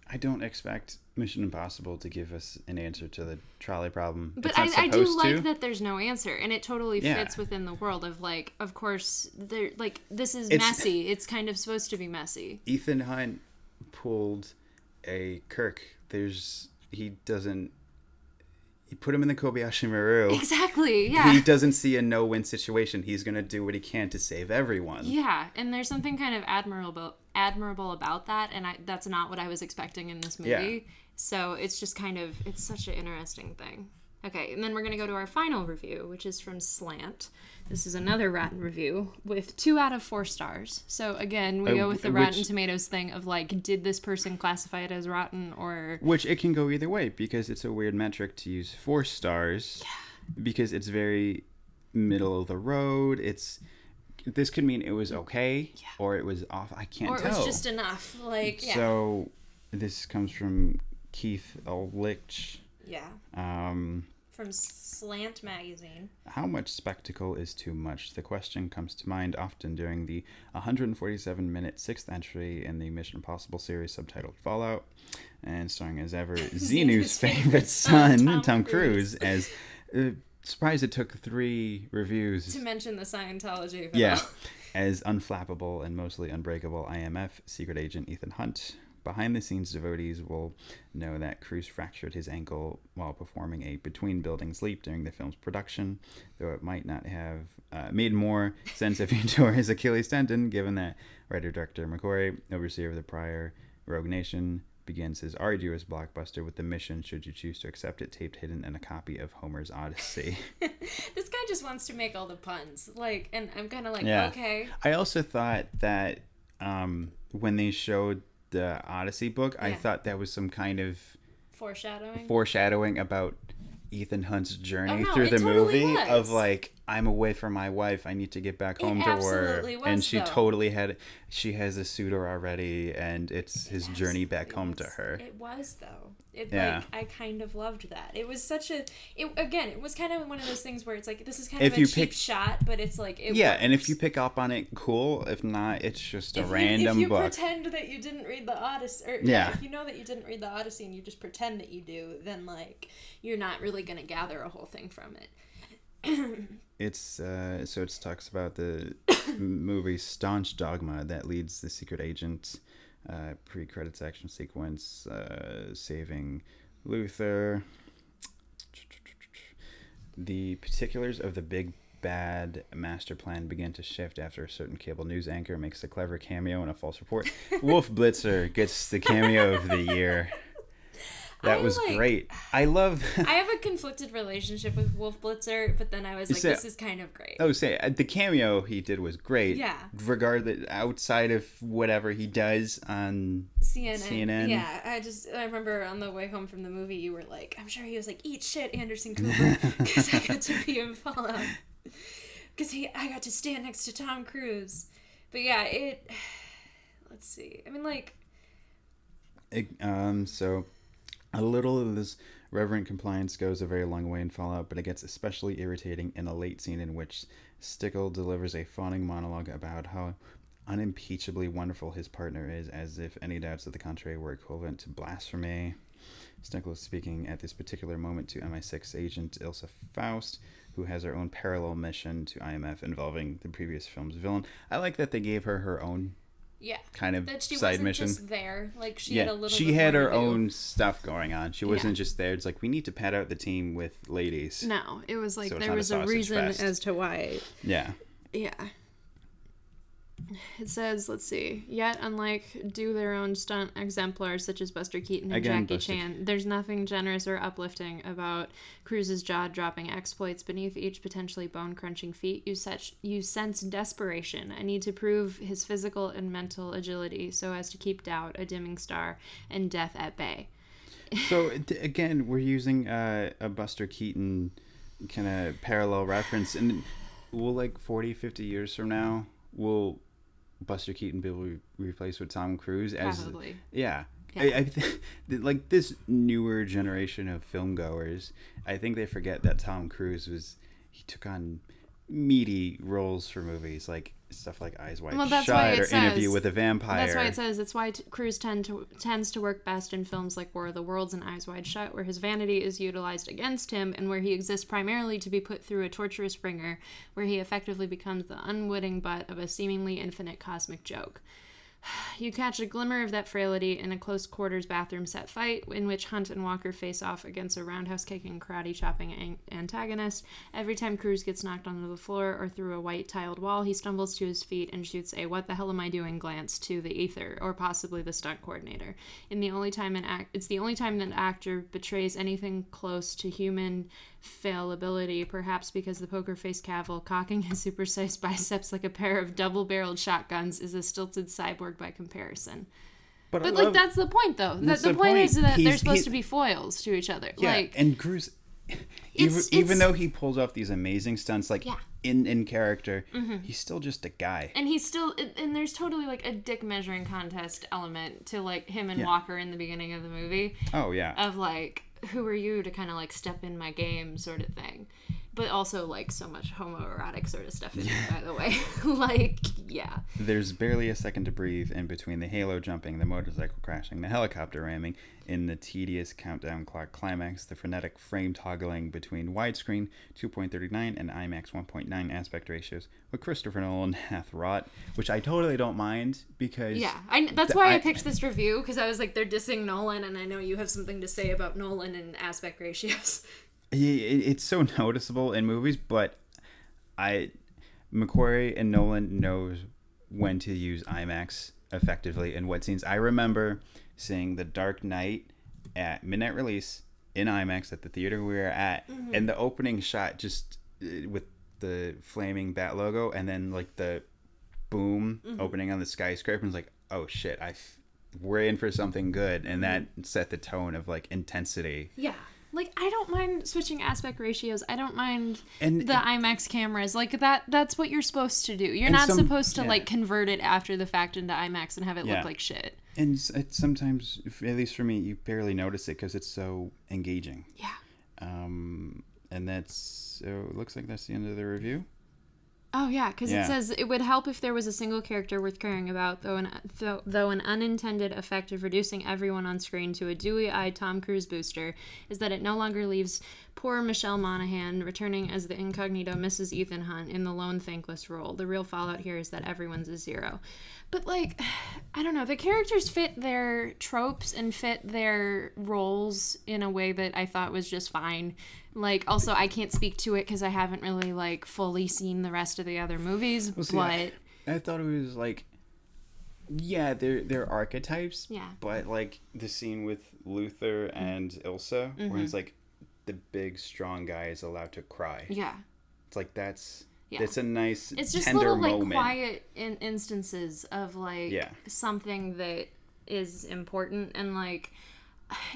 I don't expect Mission Impossible to give us an answer to the trolley problem. But I, I do supposed like that there's no answer, and it totally Yeah. fits within the world of like, of course, there like this is It's- messy. It's kind of supposed to be messy. Ethan Hunt pulled a Kirk. There's he doesn't. He put him in the Kobayashi Maru. Exactly. Yeah. He doesn't see a no-win situation. He's gonna do what he can to save everyone. Yeah, and there's something kind of admirable admirable about that, and I that's not what I was expecting in this movie. Yeah. So it's just kind of it's such an interesting thing. Okay, and then we're gonna go to our final review, which is from Slant. This is another Rotten review with two out of four stars. So again, we Uh, go with the which- Rotten Tomatoes thing of like, did this person classify it as rotten or Which it can go either way because it's a weird metric to use four stars. Because it's very middle of the road. It's this could mean it was okay or it was off. I can't tell. or it was just enough. Like yeah, So this comes from Keith Uhlich. yeah, Um, from Slant magazine. how much spectacle is too much? The question comes to mind often during the 147 minute sixth entry in the Mission Impossible series subtitled Fallout, and starring as ever Xenu's favorite son, Tom, Tom Cruise, as. Uh, surprised it took three reviews. To mention the Scientology. Yeah, as unflappable and mostly unbreakable IMF secret agent Ethan Hunt. Behind the scenes devotees will know that Cruise fractured his ankle while performing a between buildings leap during the film's production, though it might not have uh, made more sense if he tore his Achilles tendon, given that writer director McQuarrie, overseer of the prior Rogue Nation, begins his arduous blockbuster with the mission, should you choose to accept it, taped hidden in a copy of Homer's Odyssey. this guy just wants to make all the puns. Like, and I'm kind of like, Yeah. okay. I also thought that um, when they showed the Odyssey book, I thought that was some kind of Foreshadowing. foreshadowing about Ethan Hunt's journey Oh, no, through the totally movie was. of like I'm away from my wife. I need to get back It home to her. absolutely and she though. totally had. She has a suitor already, and it's his journey back It home to her. It was though. It Yeah. like I kind of loved that. It was such a. It again. It was kind of one of those things where it's like this is kind If of a you cheap pick- shot, but it's like it yeah, and if you pick up on it, cool. If not, it's just a If you- random if you book. pretend that you didn't read the Odyssey, or, yeah, if you know that you didn't read the Odyssey and you just pretend that you do, then like you're not really gonna gather a whole thing from it. It's uh, so it talks about the movie Staunch Dogma that leads the secret agent uh, pre-credits action sequence uh, saving Luther. The particulars of the big bad master plan begin to shift after a certain cable news anchor makes a clever cameo in a false report. Wolf Blitzer gets the cameo of the year. That I was like- great. I love. I have a conflicted relationship with Wolf Blitzer, but then I was like, this is kind of great. Oh, say uh, the cameo he did was great. Yeah. Regardless, outside of whatever he does on CNN. CNN. Yeah, I just I remember on the way home from the movie, you were like, I'm sure he was like, "Eat shit, Anderson Cooper," because I got to be in Fallout. Because he, I got to stand next to Tom Cruise. But yeah, it. Let's see. I mean, like, It, um, so a little of this reverent compliance goes a very long way in Fallout, but it gets especially irritating in a late scene in which Stickell delivers a fawning monologue about how unimpeachably wonderful his partner is, as if any doubts to the contrary were equivalent to blasphemy. Stickell is speaking at this particular moment to MI6 agent Ilsa Faust, who has her own parallel mission to IMF involving the previous film's villain. I like that they gave her her own yeah, kind of that she side wasn't mission just there. Like she yeah, had a little. she bit had more her to do. own stuff going on. She wasn't Yeah. just there. It's like we need to pad out the team with ladies. No, it was like So there not a was a, reason fest. as to why Yeah, Yeah. It says, let's see, yet unlike do their own stunt exemplars such as Buster Keaton and Again, Jackie Buster- Chan, there's nothing generous or uplifting about Cruise's jaw-dropping exploits. Beneath each potentially bone-crunching feat, you such you sense desperation, a need to prove his physical and mental agility so as to keep doubt, a dimming star, and death at bay. so again, we're using uh, a Buster Keaton kind of parallel reference, and we'll like 40, 50 years from now, will Buster Keaton be re- replaced with Tom Cruise as Probably. Yeah. Yeah. I, I th- like this newer generation of film goers, I think they forget that Tom Cruise was he took on meaty roles for movies like stuff like Eyes Wide Well, that's why Shut it or Interview with a Vampire. That's why it says it's why t- Cruise tend to, tends to work best in films like War of the Worlds and Eyes Wide Shut, where his vanity is utilized against him and where he exists primarily to be put through a torturous ringer, where he effectively becomes the unwitting butt of a seemingly infinite cosmic joke. You catch a glimmer of that frailty in a close quarters bathroom set fight in which Hunt and Walker face off against a roundhouse kicking, karate chopping an- antagonist. Every time Cruise gets knocked onto the floor or through a white tiled wall, he stumbles to his feet and shoots a "What the hell am I doing?" glance to the ether or possibly the stunt coordinator. In the only time an act, it's the only time that an actor betrays anything close to human fallibility, perhaps because the poker faced Cavill, cocking his supersized biceps like a pair of double barreled shotguns, is a stilted cyborg by comparison. I But like love- that's the point, though. That the, the point, is point. that they're supposed he- to be foils to each other. yeah, like and Cruise. Even, It's- even though he pulls off these amazing stunts, like Yeah. in in character, mm-hmm. he's still just a guy. and he's still and- and there's totally like a dick measuring contest element to like him and Yeah. Walker in the beginning of the movie Oh yeah, of like who are you to kind of like step in my game sort of thing. But also like so much homoerotic sort of stuff in it, by the way. like yeah. There's barely a second to breathe in between the halo jumping, the motorcycle crashing, the helicopter ramming, in the tedious countdown clock climax, the frenetic frame toggling between widescreen 2.39 and IMAX 1.9 aspect ratios, what Christopher Nolan hath wrought, which I totally don't mind because Yeah, I, that's why I, I- picked this review because I was like, they're dissing Nolan, and I know you have something to say about Nolan and aspect ratios. It's so noticeable in movies, but I McQuarrie and Nolan knows when to use IMAX effectively in what scenes. I remember seeing The Dark Knight at midnight release in IMAX at the theater we were at, mm-hmm. and the opening shot just uh, with the flaming bat logo, and then like the boom mm-hmm. opening on the skyscraper, and it's like, oh shit, I. We're in for something good, and mm-hmm. that set the tone of like intensity Yeah, like I don't mind switching aspect ratios. I don't mind And- the IMAX cameras. Like that that's what you're supposed to do. You're not some- supposed to yeah. like convert it after the fact into IMAX and have it Yeah. look like shit. And sometimes, at least for me, you barely notice it because it's so engaging. Yeah. Um, and that's so. It looks like that's the end of the review. Oh yeah, because Yeah. it says it would help if there was a single character worth caring about, though an though, though an unintended effect of reducing everyone on screen to a dewy-eyed Tom Cruise booster is that it no longer leaves poor Michelle Monaghan returning as the incognito Mrs. Ethan Hunt in the lone thankless role. The real fallout here is that everyone's a zero. But like, I don't know, the characters fit their tropes and fit their roles in a way that I thought was just fine. Like, also, I can't speak to it because I haven't really like fully seen the rest of the other movies. see, but I- I thought it was like, yeah, they're they're archetypes. Yeah. But like the scene with Luther and Ilsa, where Mm-hmm. it's like the big strong guy is allowed to cry. yeah, It's like that's Yeah. that's a nice it's just tender little like moment. quiet in- instances of like Yeah. something that is important and like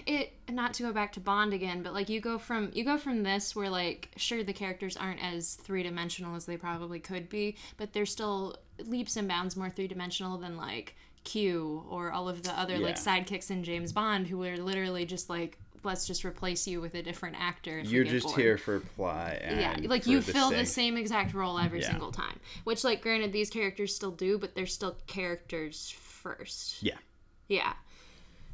it not to go back to bond again but like you go from you go from this where like sure the characters aren't as three-dimensional as they probably could be but they're still leaps and bounds more three-dimensional than like q or all of the other like sidekicks in james bond who are literally just like let's just replace you with a different actor You're just bored here for plot. And yeah like you the fill the same exact role every Yeah. single time which like granted these characters still do but they're still characters first Yeah. yeah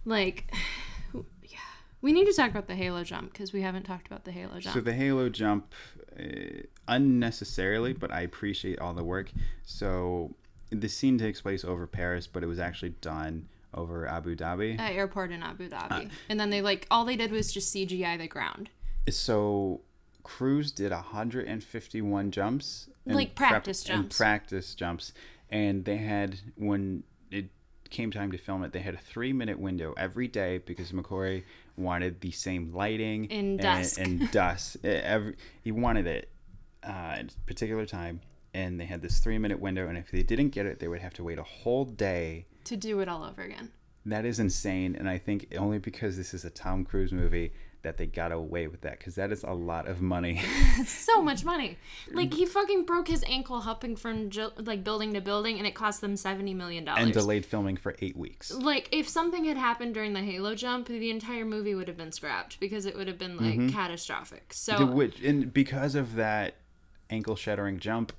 like yeah we need to talk about the halo jump because we haven't talked about the halo jump So the Halo jump, uh, unnecessarily, but I appreciate all the work. So the scene takes place over Paris, but it was actually done over Abu Dhabi. uh, airport in abu Uh, dhabi and then they like all they did was just cgi the ground so Cruise did 151 jumps, and Like practice and jumps. practice jumps, and they had when it came time to film it, they had a three minute window every day because McQuarrie wanted the same lighting In and, dusk. and dusk. Eh, Every he wanted it uh, at a particular time, and they had this three minute window, and if they didn't get it, they would have to wait a whole day. To do it all over again. That is insane, and I think only because this is a Tom Cruise movie that they got away with that because that is a lot of money. so much money. Like he fucking broke his ankle hopping from like building to building and it cost them 70 million dollars. And delayed filming for eight weeks. like if something had happened during the halo jump the entire movie would have been scrapped because it would have been like mm-hmm. catastrophic. So which and because of that ankle shattering jump,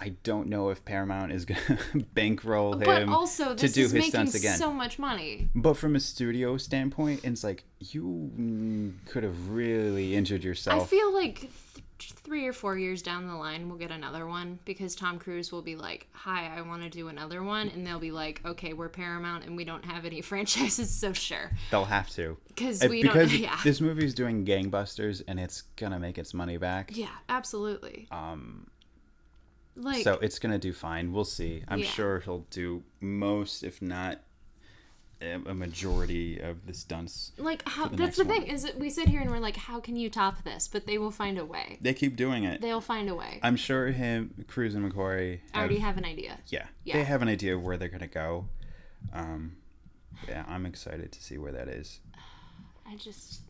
I don't know if Paramount is gonna bankroll but him also to do his stunts again. so much money but from a studio standpoint, it's like you mm, could have really injured yourself. i feel like th- three or four years down the line we'll get another one because tom cruise will be like hi i want to do another one and they'll be like okay we're paramount and we don't have any franchises so sure They'll have to. because we because don't yeah this movie's doing gangbusters and it's gonna make its money back. yeah absolutely Um, like so it's gonna do fine. We'll see. I'm Yeah. sure he'll do most, if not a a majority of the stunts. like how the that's the one. thing is that we sit here and we're like how can you top this but they will find a way They keep doing it. they'll find a way I'm sure him, Cruise, and i already have an idea yeah, Yeah. they have an idea of where they're gonna go. Um, yeah, I'm excited to see where that is. i just this,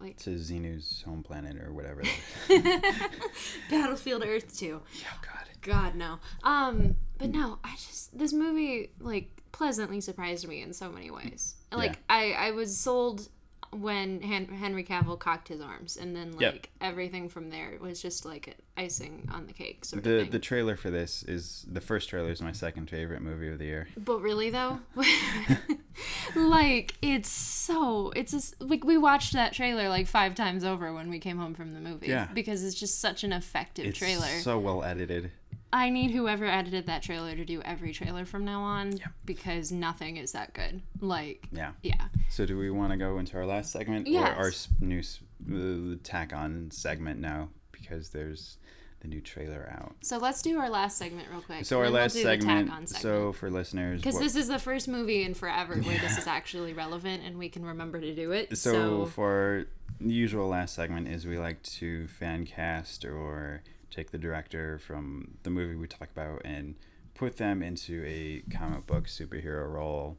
like To Xenu's home planet or whatever. Battlefield earth 2 oh God. god no um but no i just this movie like pleasantly surprised me in so many ways like Yeah. i i was sold when Hen- henry cavill cocked his arms and then like Yep. everything from there was just like icing on the cake sort of The thing the trailer for this is the first trailer is my second favorite movie of the year. But really though, like it's so it's just, like we watched that trailer like five times over when we came home from the movie. Yeah. Because it's just such an effective It's trailer. so well edited. I need whoever edited that trailer to do every trailer from now on because nothing is that good. Like Yeah. yeah. So do we want to go into our last segment Yes. or our new uh, tack on segment now because there's the new trailer out. So let's do our last segment real quick. So our we'll last the tack segment, So for listeners, because this is the first movie in forever where this is actually relevant and we can remember to do it. so, So, for the usual last segment is we like to fan cast or take the director from the movie we talk about and put them into a comic book superhero role.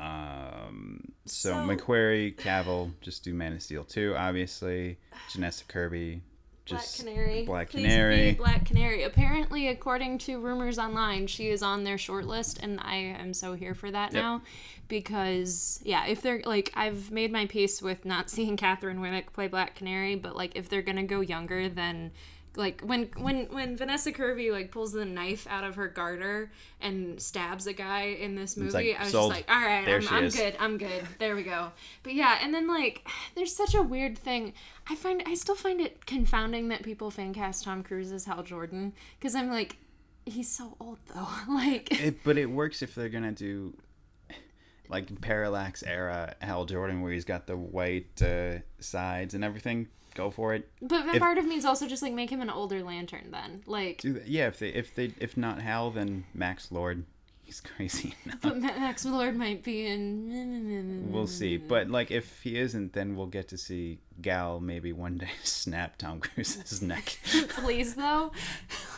Um, so, So- McQuarrie, Cavill, just do Man of Steel 2, obviously. Vanessa Kirby, just Black Canary. Black Please Canary. be Black Canary. Apparently, according to rumors online, she is on their short list, and I am so here for that Yep. now. Because yeah, if they're like, I've made my peace with not seeing Katheryn Winnick play Black Canary, but like if they're gonna go younger, then like when when when Vanessa Kirby like pulls the knife out of her garter and stabs a guy in this movie, like, I was sold. just like, all right, I'm, I'm good, I'm good. There we go. But yeah, and then like, there's such a weird thing. I find I still find it confounding that people fan cast Tom Cruise as Hal Jordan because I'm like, he's so old though. like, It, but it works if they're gonna do like parallax era Hal Jordan, where he's got the white uh, sides and everything. Go for it. but if- part of me is also just like make him an older Lantern then. Like. Yeah, if they if they if not Hal, then Max Lord. He's crazy. but Max Lord might be in. we'll see. But like, if he isn't, then we'll get to see Gal maybe one day snap Tom Cruise's neck. please though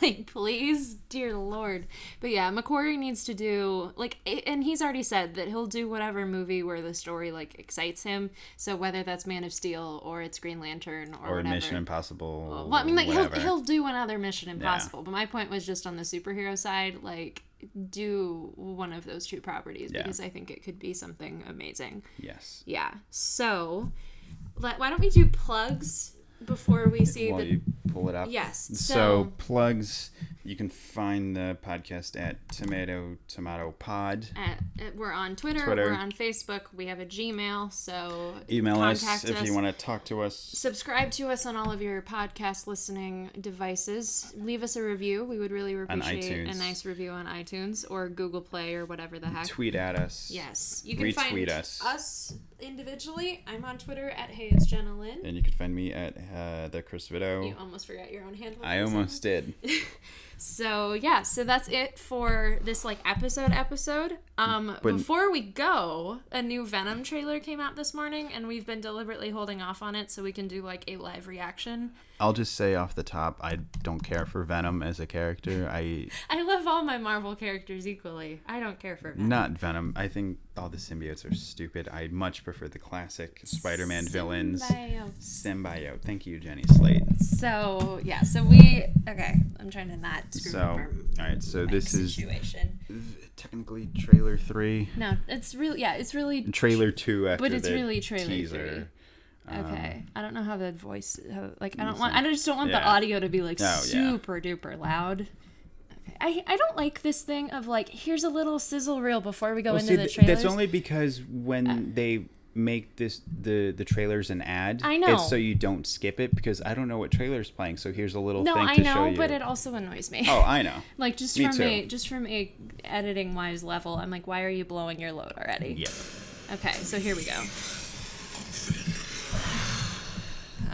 like please dear lord but yeah mcquarrie needs to do like and he's already said that he'll do whatever movie where the story like excites him so whether that's man of steel or it's green lantern or, or whatever Mission Impossible. well i mean like he'll, he'll do another mission impossible but my point was just on the superhero side like do one of those two properties Yeah. because i think it could be something amazing Yes. yeah so let, why don't we do plugs before we see While the pull it up. Yes. So, So, plugs. You can find the podcast at Tomato Tomato Pod. at, we're on Twitter, Twitter. We're on Facebook. We have a Gmail. So Email us if you want to talk to us. Subscribe to us on all of your podcast listening devices. Leave us a review. We would really appreciate a nice review on iTunes or Google Play or whatever the heck. Tweet at us. Yes, you can Retweet find us. us individually. I'm on Twitter at Hey It's Jenna Lynn. And you can find me at uh, the Chris Vito. You almost forgot your own handle. I for a second. almost did. So yeah, so that's it for this like episode episode. Um But- before we go, a new Venom trailer came out this morning and we've been deliberately holding off on it so we can do like a live reaction. I'll just say off the top, I don't care for Venom as a character. I I love all my Marvel characters equally. I don't care for Venom. not Venom. I think all the symbiotes are stupid. I much prefer the classic Spider-Man villains. Symbiote. Thank you, Jenny Slate. So yeah, so we okay. I'm trying to not screw So, up our all right. So this is technically trailer three, No, it's really yeah, it's really trailer two after But it's the really trailer teaser. three. Um, okay, I don't know how the voice, how, like I don't want, I just don't want the audio to be like Oh, yeah. super duper loud. Okay, I I don't like this thing of like here's a little sizzle reel before we go Well, into see, the th- trailers. that's only because when uh, they make this the the trailers an ad, I know. it's so you don't skip it because I don't know what trailer's playing. So here's a little no, thing I to show know, you. but it also annoys me. oh, I know. like just me from a just from a editing wise level, I'm like, why are you blowing your load already? Yeah. Okay, so here we go.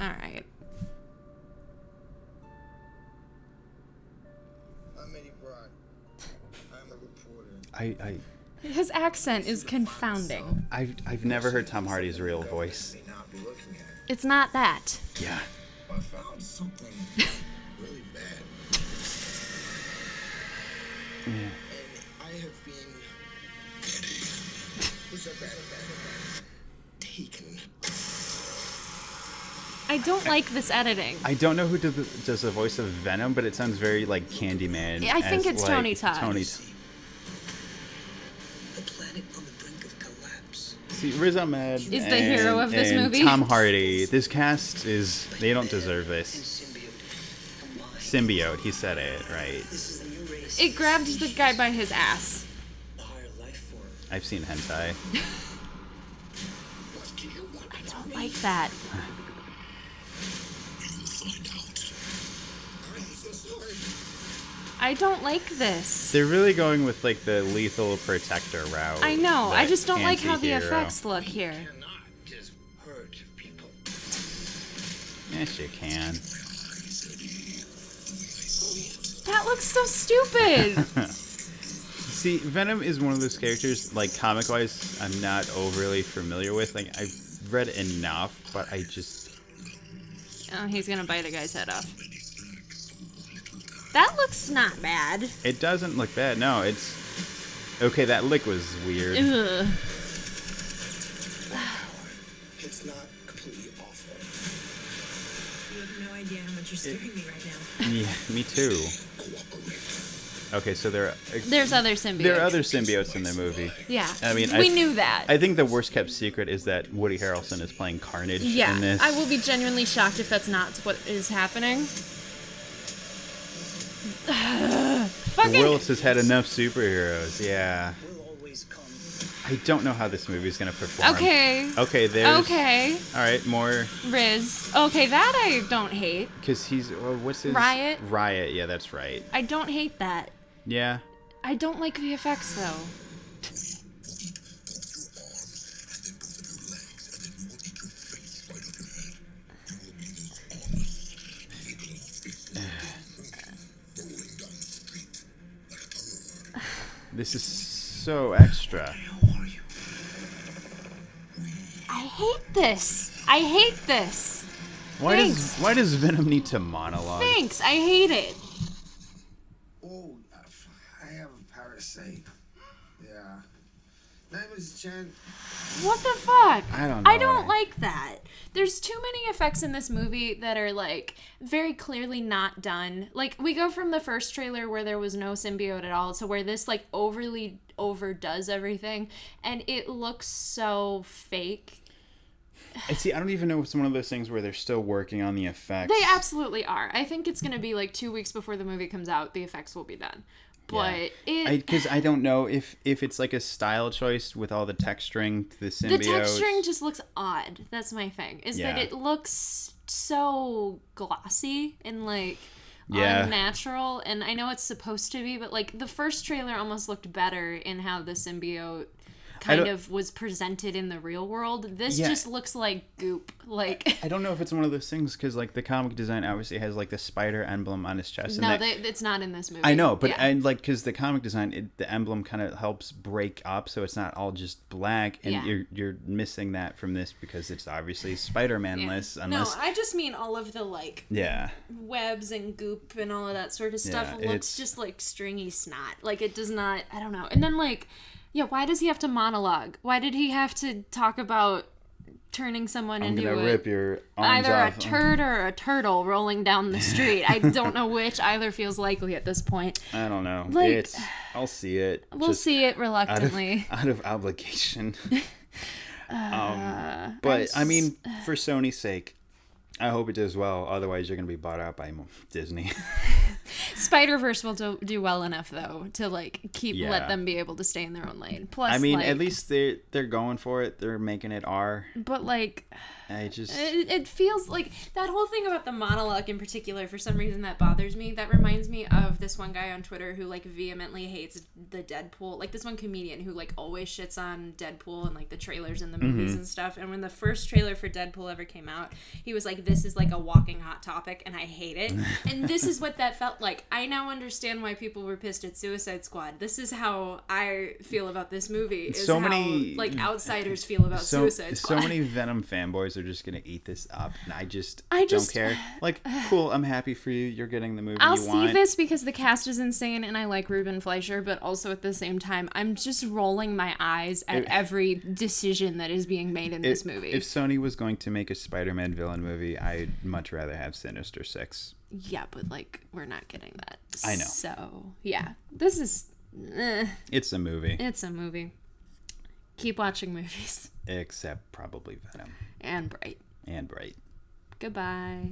All right. I'm Eddie Brock. I'm a reporter. I I His accent is confounding. I've I've never heard Tom Hardy's real voice. May not be looking at. It's not that. Yeah. I found something really bad, Yeah. and I have been. Who's a bad, bad, bad? I don't like this editing. I don't know who did the, does the voice of Venom, but it sounds very like Candyman. I think as, it's like, Tony Todd. Tony. A planet on the brink of collapse. See, Riz Ahmed Is the hero of this and movie. Tom Hardy. This cast is they don't deserve this. symbiote. He said it right. This is a new race. It grabbed the guy by his ass. A higher life form. I've seen hentai. What do you want? I don't like that. You'll find out. I'm so sorry. I don't like this. They're really going with like the lethal protector route. I know. I just don't like how the anti-hero. effects look here. Cannot just hurt people. Yes, you can. That looks so stupid. See, Venom is one of those characters, like comic wise, I'm not overly familiar with. Like, I've read enough, but I just. oh, he's gonna bite a guy's head off. That looks not bad. It doesn't look bad. No, it's. Okay, that lick was weird. Ugh. It's not completely awful. You have no idea how much you're scaring me right now. Yeah, me too. Okay, so there are There's other symbiotes. there are other symbiotes in the movie. Yeah. I mean, we I- knew that. I think the worst kept secret is that Woody Harrelson is playing Carnage yeah. in this. I will be genuinely shocked if that's not what is happening. The Fucking. world has had enough superheroes. Yeah. Will always come. I don't know how this movie is gonna perform. Okay. Okay. There's. Okay. All right. More. Riz. Okay, that I don't hate. Because he's. Well, what's his? Riot? Riot. Yeah, that's right. I don't hate that. Yeah. I don't like VFX though. This is so extra. I hate this. I hate this. Why does Why does Venom need to monologue? Thanks. I hate it. Oh, I have a parasite. Yeah. Name is Chen. What the fuck? I don't know. I don't eh? like that. There's too many effects in this movie that are like very clearly not done. Like we go from the first trailer where there was no symbiote at all to where this like overly overdoes everything and it looks so fake. I see. I don't even know if it's one of those things where they're still working on the effects. They absolutely are. I think it's going to be like 2 weeks before the movie comes out the effects will be done. But it because I, don't know if if it's like a style choice with all the texturing to the symbiote. the texturing just looks odd. That's my thing. Is that it looks so glossy and like Yeah. unnatural. And I know it's supposed to be, but like the first trailer almost looked better in how the symbiote kind of was presented in the real world. This Yeah. just looks like goop. Like I don't know if it's one of those things because like the comic design obviously has like the spider emblem on his chest. no, that- they, it's not in this movie. I know, but Yeah. and like because the comic design, it, the emblem kind of helps break up, so it's not all just black, and Yeah. you're you're missing that from this because it's obviously Spider-Man-less, unless no, I just mean all of the like yeah, webs and goop and all of that sort of stuff Yeah, looks just like stringy snot. Like it does not. I don't know. And then like, yeah, why does he have to monologue? Why did he have to talk about turning someone I'm into gonna a, rip your arms either a off. turd or a turtle rolling down the street? I don't know which either feels likely at this point. I don't know. Like- it's I'll see it. We'll see it out of, reluctantly. out of obligation. Uh, um, but I mean, for Sony's sake, I hope it does well. Otherwise, you're gonna be bought out by Disney. Spider Verse will do, do well enough though to like keep Yeah. let them be able to stay in their own lane. Plus, I mean, like, at least they they're going for it. They're making it R. but like. I just It, it feels like that whole thing about the monologue in particular for some reason that bothers me. That reminds me of this one guy on twitter who like vehemently hates the deadpool like this one comedian who like always shits on deadpool and like the trailers and the movies mm-hmm. and stuff. And when the first trailer for deadpool ever came out he was like this is like a walking hot topic and i hate it. And this is what that felt like. I now understand why people were pissed at suicide squad. This is how i feel about this movie is So how, many- like outsiders feel about so suicide Squad. so many Venom fanboys are just gonna eat this up, and I just I just- don't care. Like, cool, I'm happy for you. You're getting the movie I'll see want. this because the cast is insane and I like Ruben Fleischer, but also at the same time, I'm just rolling my eyes at every decision that is being made in this movie. If Sony was going to make a Spider-Man villain movie, I'd much rather have Sinister Six. yeah, but like, we're not getting that. I know. So, yeah, this is. Eh, It's a movie, it's a movie. Keep watching movies. except probably Venom and bright. And bright. Goodbye.